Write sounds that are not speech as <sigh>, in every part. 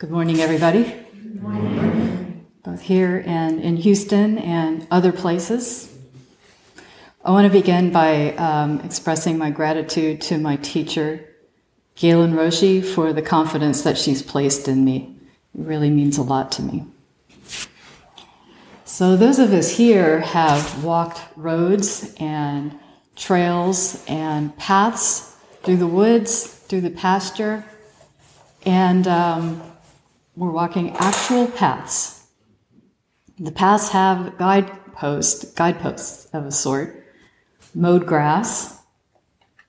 Good morning, everybody. Good morning. Both here and in Houston and other places. I want to begin by um, expressing my gratitude to my teacher, Gaelyn Roshi, for the confidence that she's placed in me. It really means a lot to me. So, those of us here have walked roads and trails and paths through the woods, through the pasture, and um, we're walking actual paths. The paths have guideposts, guideposts of a sort, mowed grass,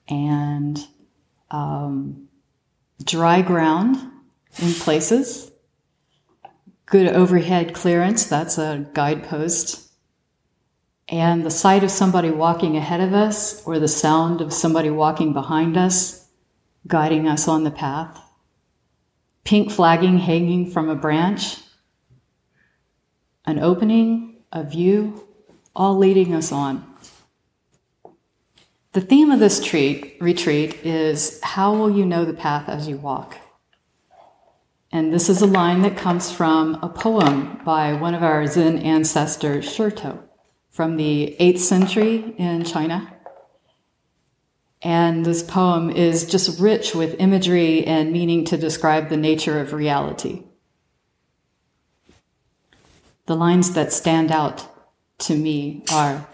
and um, dry ground in places. Good overhead clearance, that's a guidepost. And the sight of somebody walking ahead of us or the sound of somebody walking behind us, guiding us on the path pink flagging hanging from a branch, an opening, a view, all leading us on. The theme of this treat, retreat is How will you know the path as you walk? And this is a line that comes from a poem by one of our Zen ancestors, Shitou, from the 8th century in China. And this poem is just rich with imagery and meaning to describe the nature of reality. The lines that stand out to me are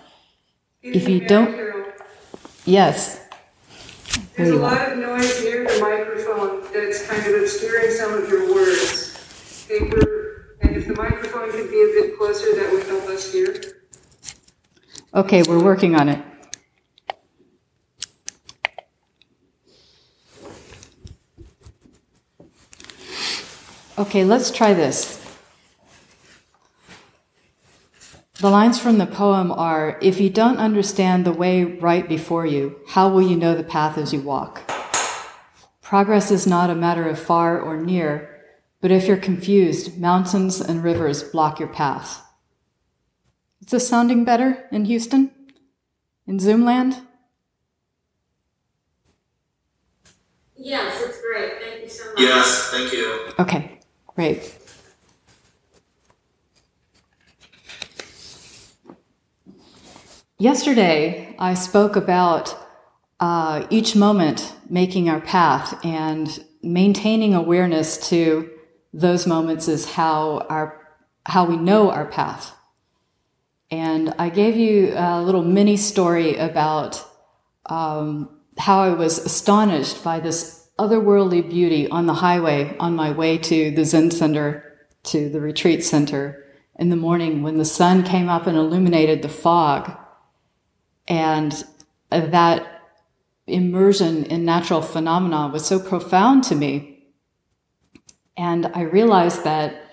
if you don't. Yes. There's a lot of noise near the microphone that's kind of obscuring some of your words. Paper, and if the microphone could be a bit closer, that would help us hear. Okay, we're working on it. Okay, let's try this. The lines from the poem are If you don't understand the way right before you, how will you know the path as you walk? Progress is not a matter of far or near, but if you're confused, mountains and rivers block your path. Is this sounding better in Houston? In Zoomland? Yes, it's great. Thank you so much. Yes, thank you. Okay. Right. Yesterday, I spoke about uh, each moment making our path and maintaining awareness to those moments is how our how we know our path. And I gave you a little mini story about um, how I was astonished by this otherworldly beauty on the highway on my way to the Zen Center, to the retreat center in the morning when the sun came up and illuminated the fog. And uh, that immersion in natural phenomena was so profound to me. And I realized that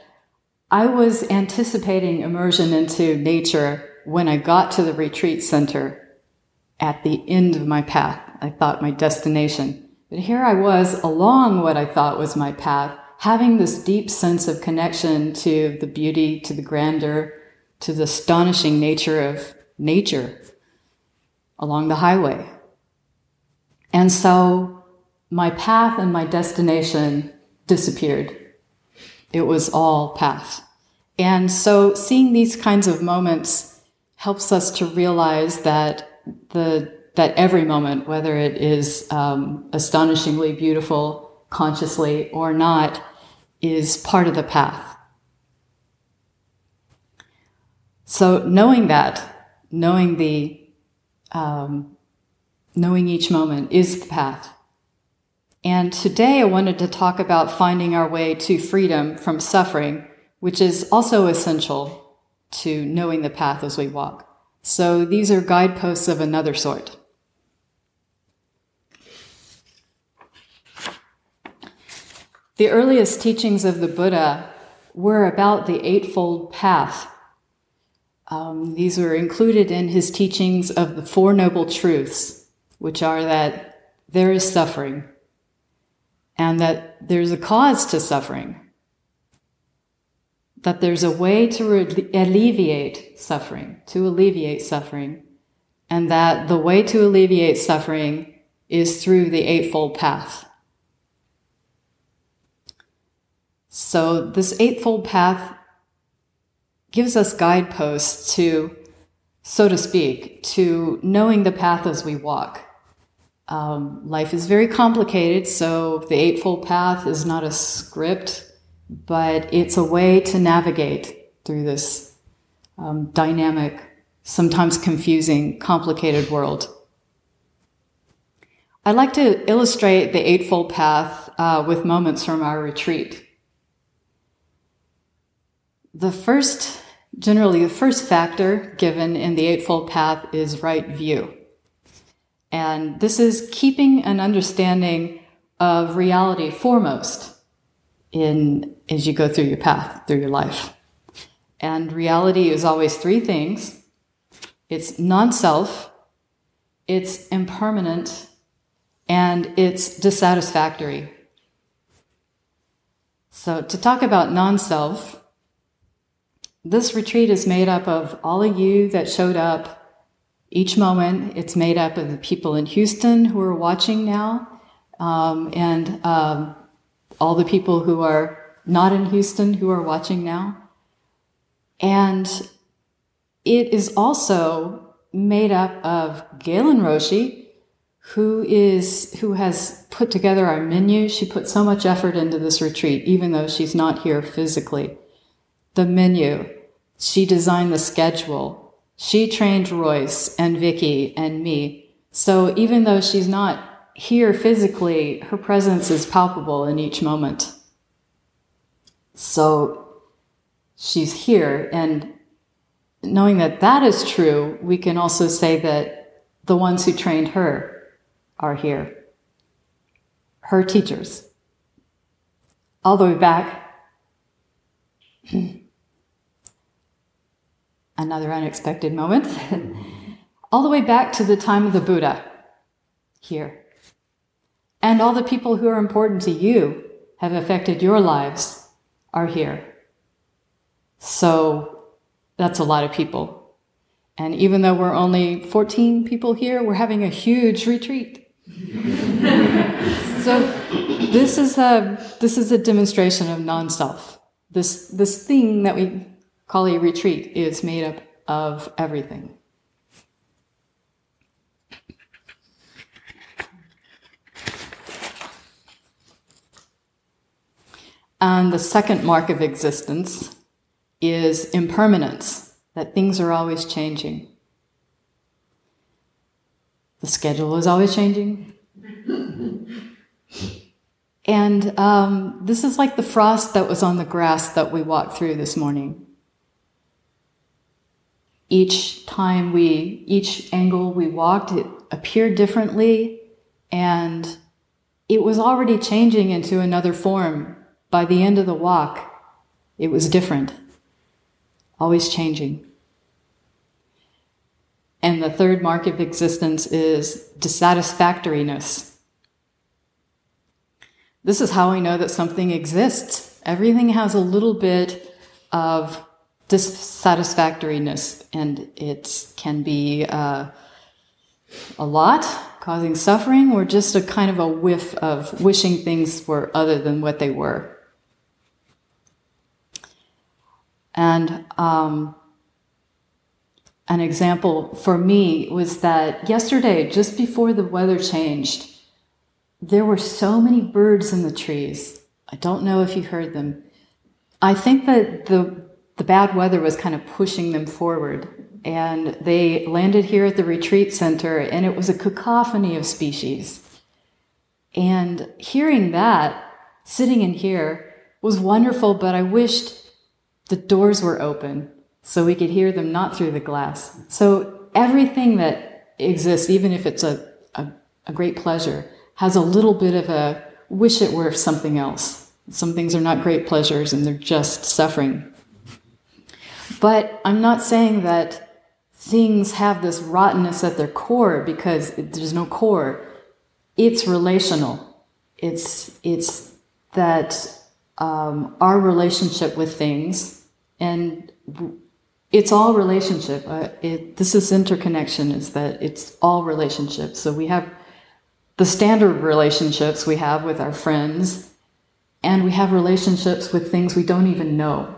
I was anticipating immersion into nature when I got to the retreat center at the end of my path. I thought my destination. But here I was along what I thought was my path, having this deep sense of connection to the beauty, to the grandeur, to the astonishing nature of nature along the highway. And so my path and my destination disappeared. It was all path. And so seeing these kinds of moments helps us to realize that the that every moment, whether it is um, astonishingly beautiful consciously or not, is part of the path. So knowing that, knowing the, um, knowing each moment is the path. And today I wanted to talk about finding our way to freedom from suffering, which is also essential to knowing the path as we walk. So these are guideposts of another sort. The earliest teachings of the Buddha were about the Eightfold Path. Um, these were included in his teachings of the Four Noble Truths, which are that there is suffering and that there's a cause to suffering, that there's a way to re- alleviate suffering, to alleviate suffering, and that the way to alleviate suffering is through the Eightfold Path. So, this Eightfold Path gives us guideposts to, so to speak, to knowing the path as we walk. Um, life is very complicated, so the Eightfold Path is not a script, but it's a way to navigate through this um, dynamic, sometimes confusing, complicated world. I'd like to illustrate the Eightfold Path uh, with moments from our retreat. The first, generally, the first factor given in the Eightfold Path is right view. And this is keeping an understanding of reality foremost in as you go through your path, through your life. And reality is always three things. It's non-self, it's impermanent, and it's dissatisfactory. So to talk about non-self, this retreat is made up of all of you that showed up each moment. It's made up of the people in Houston who are watching now, um, and um, all the people who are not in Houston who are watching now. And it is also made up of Gaelyn Roshi, who is who has put together our menu. She put so much effort into this retreat, even though she's not here physically. The menu, she designed the schedule. She trained Royce and Vicky and me. So even though she's not here physically, her presence is palpable in each moment. So she's here. And knowing that that is true, we can also say that the ones who trained her are here. Her teachers. All the way back. <clears throat> Another unexpected moment. <laughs> all the way back to the time of the Buddha here. And all the people who are important to you have affected your lives are here. So that's a lot of people. And even though we're only 14 people here, we're having a huge retreat. <laughs> so this is a this is a demonstration of non-self. This this thing that we a retreat is made up of everything. And the second mark of existence is impermanence, that things are always changing. The schedule is always changing. and um, this is like the frost that was on the grass that we walked through this morning. Each time we, each angle we walked, it appeared differently, and it was already changing into another form by the end of the walk, it was different, always changing. And the third mark of existence is dissatisfactoriness. This is how we know that something exists. Everything has a little bit of dissatisfactoriness, and it can be uh, a lot, causing suffering, or just a kind of a whiff of wishing things were other than what they were. And um, an example for me was that yesterday, just before the weather changed, there were so many birds in the trees. I don't know if you heard them. I think that the the bad weather was kind of pushing them forward, and they landed here at the retreat center, and it was a cacophony of species. And hearing that, sitting in here, was wonderful, but I wished the doors were open so we could hear them not through the glass. So everything that exists, even if it's a, a, a great pleasure, has a little bit of a wish it were something else. Some things are not great pleasures and they're just suffering. But I'm not saying that things have this rottenness at their core because there's no core. It's relational. It's, it's that um, our relationship with things, and it's all relationship. Uh, it, this is interconnection, is that it's all relationship. So we have the standard relationships we have with our friends, and we have relationships with things we don't even know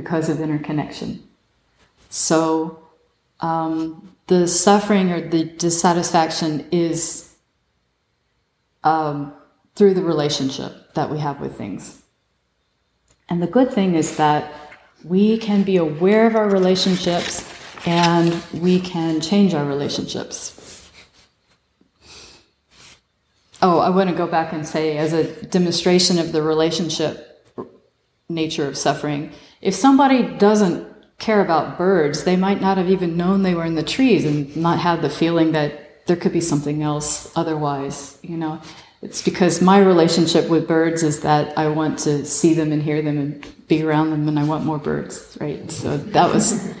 because of interconnection. So um, the suffering or the dissatisfaction is um, through the relationship that we have with things. And the good thing is that we can be aware of our relationships and we can change our relationships. Oh, I want to go back and say, as a demonstration of the relationship nature of suffering, if somebody doesn't care about birds, they might not have even known they were in the trees and not have the feeling that there could be something else otherwise, you know. It's because my relationship with birds is that I want to see them and hear them and be around them and I want more birds, right? So that was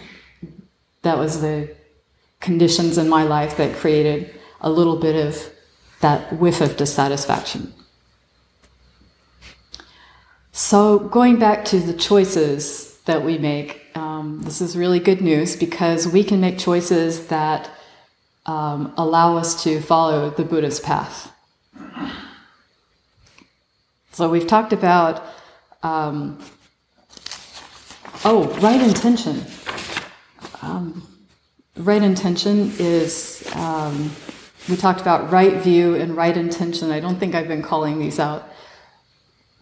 <laughs> that was the conditions in my life that created a little bit of that whiff of dissatisfaction. So, going back to the choices that we make, um, this is really good news because we can make choices that um, allow us to follow the Buddha's path. So, we've talked about, um, oh, right intention. Um, right intention is, um, we talked about right view and right intention. I don't think I've been calling these out.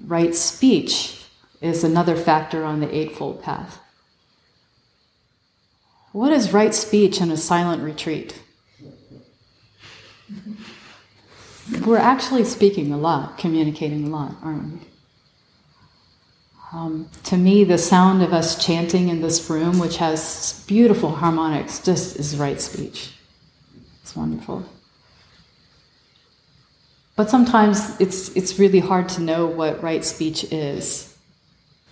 Right speech is another factor on the Eightfold Path. What is right speech in a silent retreat? We're actually speaking a lot, communicating a lot, aren't we? Um, to me, the sound of us chanting in this room, which has beautiful harmonics, just is right speech. It's wonderful. But sometimes it's, it's really hard to know what right speech is.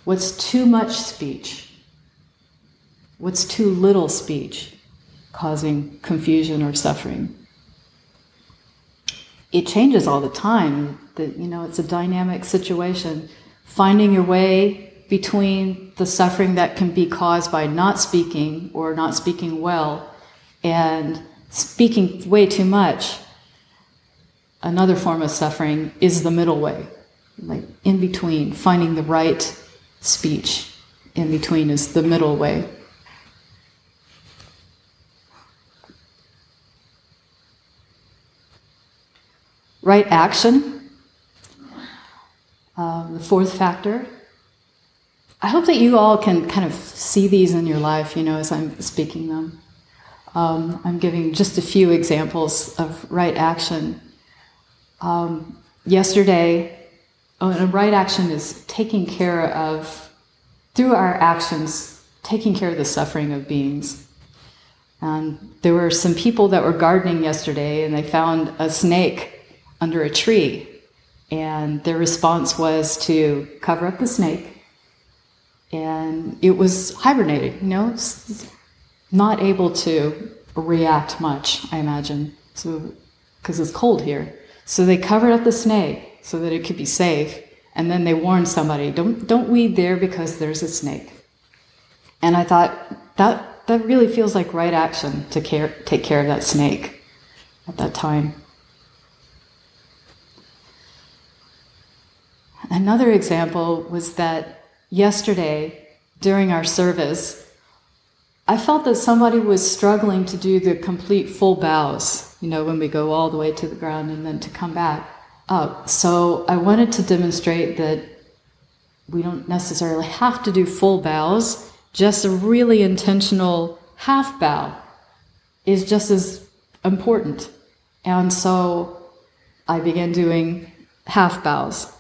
What's too much speech? What's too little speech causing confusion or suffering? It changes all the time. That you know, it's a dynamic situation finding your way between the suffering that can be caused by not speaking or not speaking well and speaking way too much. Another form of suffering is the middle way, like in between, finding the right speech in between is the middle way. Right action um, the fourth factor. I hope that you all can kind of see these in your life, you know, as I'm speaking them. Um, I'm giving just a few examples of right action. Um, yesterday, oh, and right action is taking care of, through our actions, taking care of the suffering of beings. And there were some people that were gardening yesterday and they found a snake under a tree and their response was to cover up the snake. And it was hibernating, you know, not able to react much, I imagine, so because it's cold here. So they covered up the snake so that it could be safe, and then they warned somebody, "Don't don't weed there because there's a snake." And I thought that that really feels like right action to care take care of that snake at that time. Another example was that yesterday during our service, I felt that somebody was struggling to do the complete full bows, you know, when we go all the way to the ground and then to come back up. So I wanted to demonstrate that we don't necessarily have to do full bows, just a really intentional half bow is just as important. And so I began doing half bows.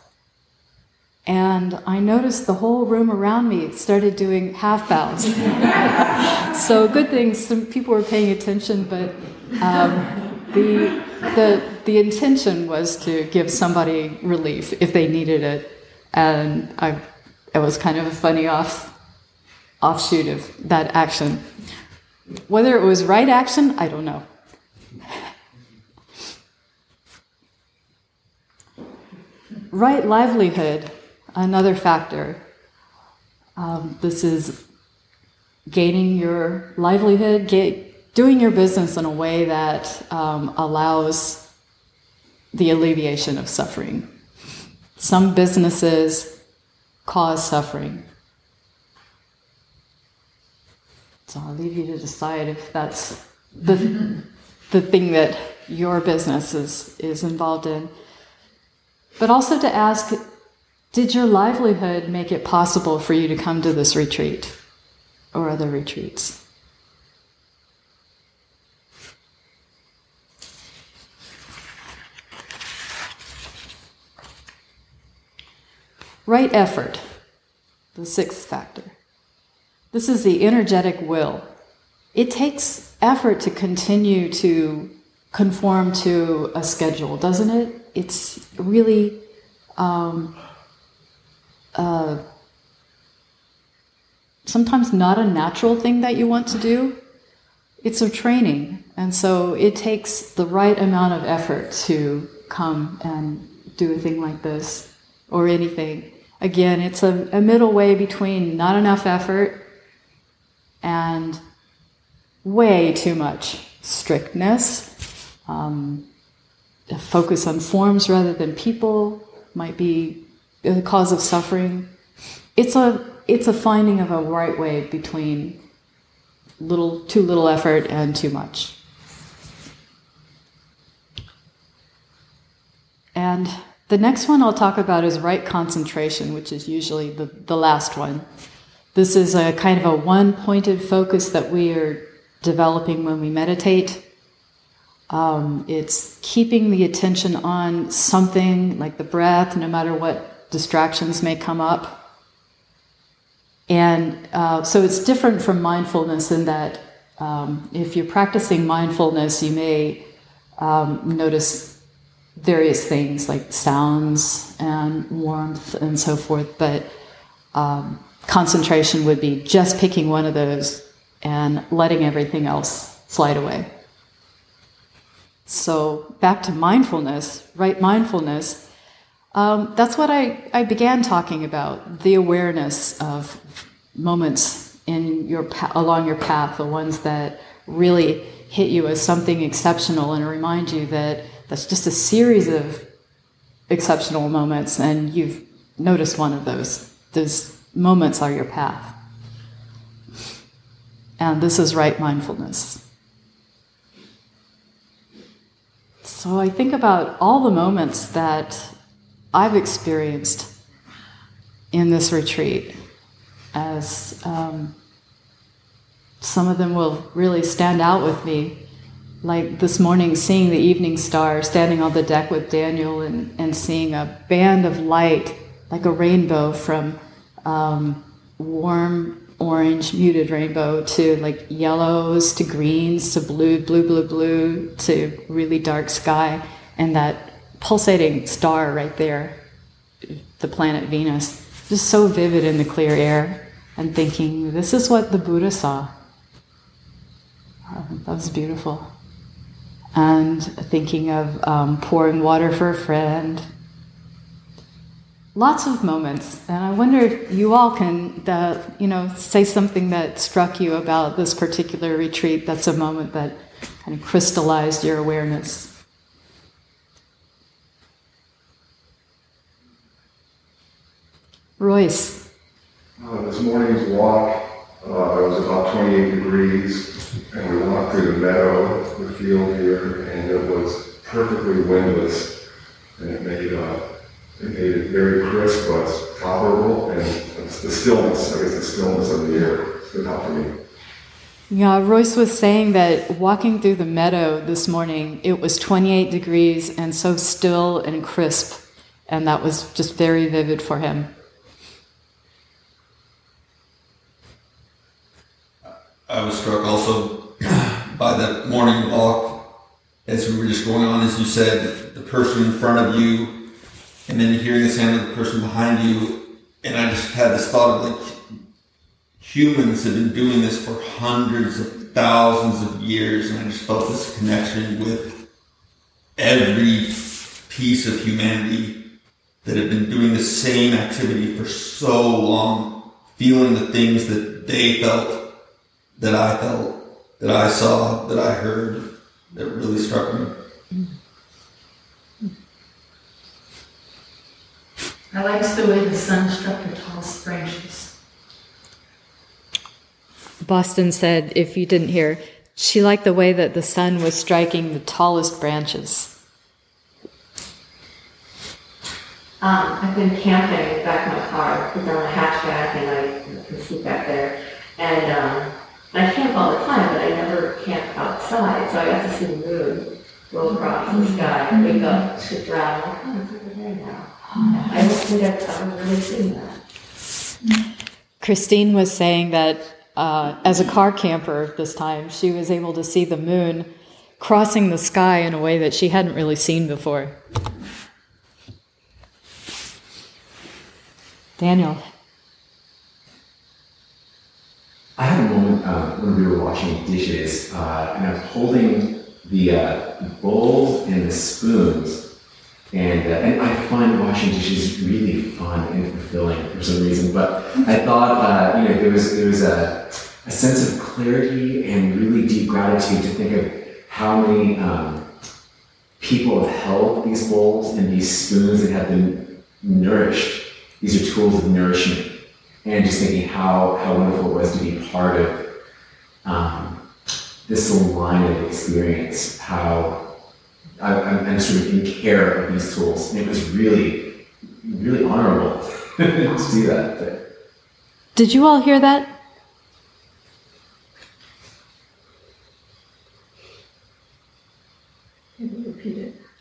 And I noticed the whole room around me started doing half bows. <laughs> so good thing some people were paying attention, but um, the, the, the intention was to give somebody relief if they needed it. And I, it was kind of a funny off, offshoot of that action. Whether it was right action, I don't know. right livelihood another factor. Um, this is gaining your livelihood, get, doing your business in a way that um, allows the alleviation of suffering. Some businesses cause suffering. So I'll leave you to decide if that's the, the thing that your business is, is involved in. But also to ask did your livelihood make it possible for you to come to this retreat or other retreats? Right effort, the sixth factor. This is the energetic will. It takes effort to continue to conform to a schedule, doesn't it? It's really um, uh, sometimes not a natural thing that you want to do. It's a training, and so it takes the right amount of effort to come and do a thing like this or anything again, it's a, a middle way between not enough effort and way too much strictness. Um, a focus on forms rather than people might be the cause of suffering. It's a it's a finding of a right way between little too little effort and too much. And the next one I'll talk about is right concentration, which is usually the, the last one. This is a kind of a one pointed focus that we are developing when we meditate. Um, it's keeping the attention on something like the breath, no matter what distractions may come up. And uh, so it's different from mindfulness in that um, if you're practicing mindfulness, you may um, notice various things like sounds and warmth and so forth, but um, concentration would be just picking one of those and letting everything else slide away. So, back to mindfulness, right mindfulness. Um, that's what I, I began talking about the awareness of moments in your along your path, the ones that really hit you as something exceptional and remind you that that's just a series of exceptional moments, and you've noticed one of those. Those moments are your path. And this is right mindfulness. So I think about all the moments that I've experienced in this retreat as um, some of them will really stand out with me like this morning seeing the evening star standing on the deck with daniel and, and seeing a band of light like a rainbow from um, warm orange muted rainbow to like yellows to greens to blue blue blue blue to really dark sky. And that pulsating star right there the planet venus just so vivid in the clear air and thinking this is what the buddha saw. Oh, that was beautiful and thinking of um, pouring water for a friend. Lots of moments, and I wonder if you all can, uh, you know, say something that struck you about this particular retreat. That's a moment that kind of crystallized your awareness. Royce. Uh, this morning's walk, uh, it was about 28 degrees and we walked through the meadow, field here, and it was perfectly windless, and it made uh, it made it very crisp, but tolerable, and the stillness, I guess the stillness of the air stood out for me. Yeah, Royce was saying that walking through the meadow this morning, it was 28 degrees and so still and crisp, and that was just very vivid for him. I was struck also by the morning walk as we were just going on, as you said, the person in front of you, and then hearing the sound of the person behind you. And I just had this thought of like, humans have been doing this for hundreds of thousands of years, and I just felt this connection with every piece of humanity that had been doing the same activity for so long, feeling the things that they felt that I felt, that I saw, that I heard, that really struck me. I liked the way the sun struck the tallest branches. Boston said, if you didn't hear, she liked the way that the sun was striking the tallest branches. Um, I've been camping back in my car, put down a hatchback and I can sleep back there. And um, I camp all the time, but I never camp outside, so I got to see the moon roll across the sky, wake up, to like, oh, it's over there now. I don't think I've ever really seen that. Christine was saying that uh, as a car camper this time, she was able to see the moon crossing the sky in a way that she hadn't really seen before. Daniel. I had a moment uh, when we were washing dishes, uh, and I was holding the uh, bowls and the spoons, and uh, and I find washing dishes really fun and fulfilling for some reason. But I thought, uh, you know, there was there was a, a sense of clarity and really deep gratitude to think of how many um, people have held these bowls and these spoons that have been nourished. These are tools of nourishment and just thinking how, how wonderful it was to be part of um, this line of experience, how I, I'm, I'm, sort of in care of these tools. And it was really, really honorable <laughs> to do that. Did you all hear that?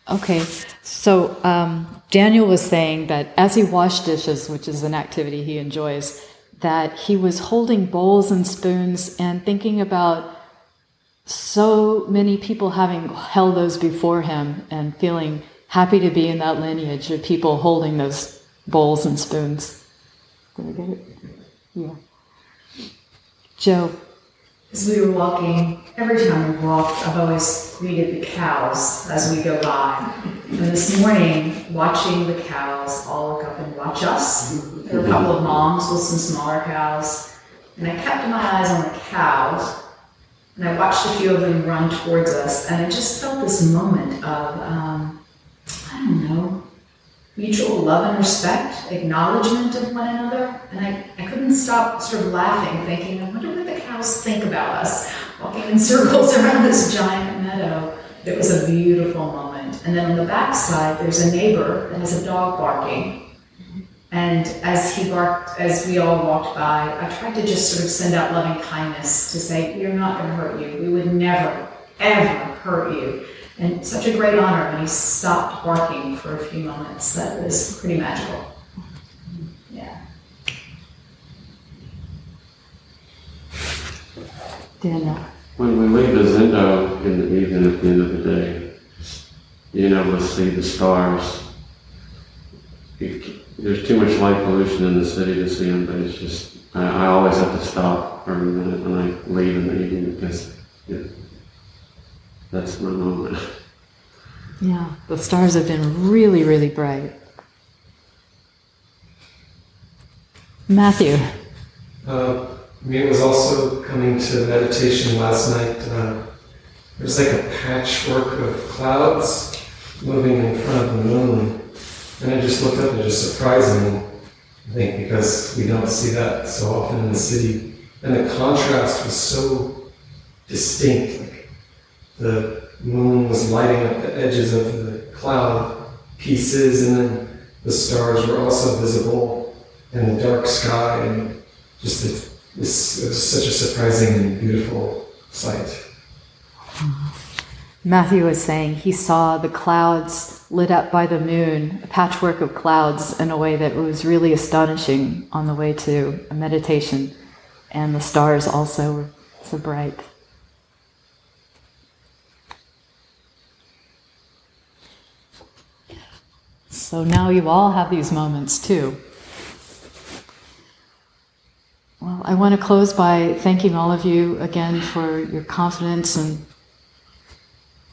Okay, so um, Daniel was saying that as he washed dishes, which is an activity he enjoys, that he was holding bowls and spoons and thinking about so many people having held those before him and feeling happy to be in that lineage of people holding those bowls and spoons. Did I get it? Yeah. Joe. As we were walking, every time we walked, I've always greeted the cows as we go by. And this morning, watching the cows all look up and watch us, there were a couple of moms with some smaller cows, and I kept my eyes on the cows, and I watched a few of them run towards us, and I just felt this moment of, um, I don't know, mutual love and respect, acknowledgement of one another, and I, I couldn't stop sort of laughing, thinking, I wonder cows think about us walking in circles <laughs> around this giant meadow. It was a beautiful moment. And then on the back side, there's a neighbor that has a dog barking. And as he barked, as we all walked by, I tried to just sort of send out loving kindness to say, We're not going to hurt you. We would never, ever hurt you. And such a great honor when he stopped barking for a few moments. That was pretty magical. Daniel. When we leave the Zendo in the evening at the end of the day, being able to see the stars, there's too much light pollution in the city to see them, but it's just, I, I always have to stop for a minute when I leave in the evening because it, that's my moment. Yeah, the stars have been really, really bright. Matthew. Uh, me, it was also coming to meditation last night. Uh, there's like a patchwork of clouds moving in front of the moon. And I just looked up and it just surprised me, I think, because we don't see that so often in the city. And the contrast was so distinct. Like the moon was lighting up the edges of the cloud pieces, and then the stars were also visible in the dark sky, and just it was such a surprising and beautiful sight. Matthew was saying he saw the clouds lit up by the moon, a patchwork of clouds, in a way that was really astonishing on the way to a meditation, and the stars also were so bright. So now you all have these moments too. Well, I want to close by thanking all of you again for your confidence and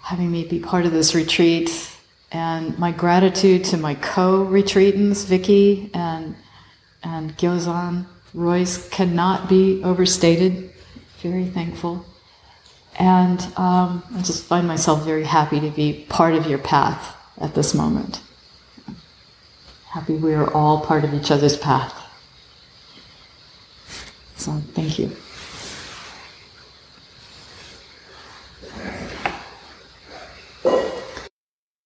having me be part of this retreat, and my gratitude to my co-retreatants, Vicky and and Gyozan Royce, cannot be overstated. Very thankful, and um, I just find myself very happy to be part of your path at this moment. happy we are all part of each other's path. So thank you.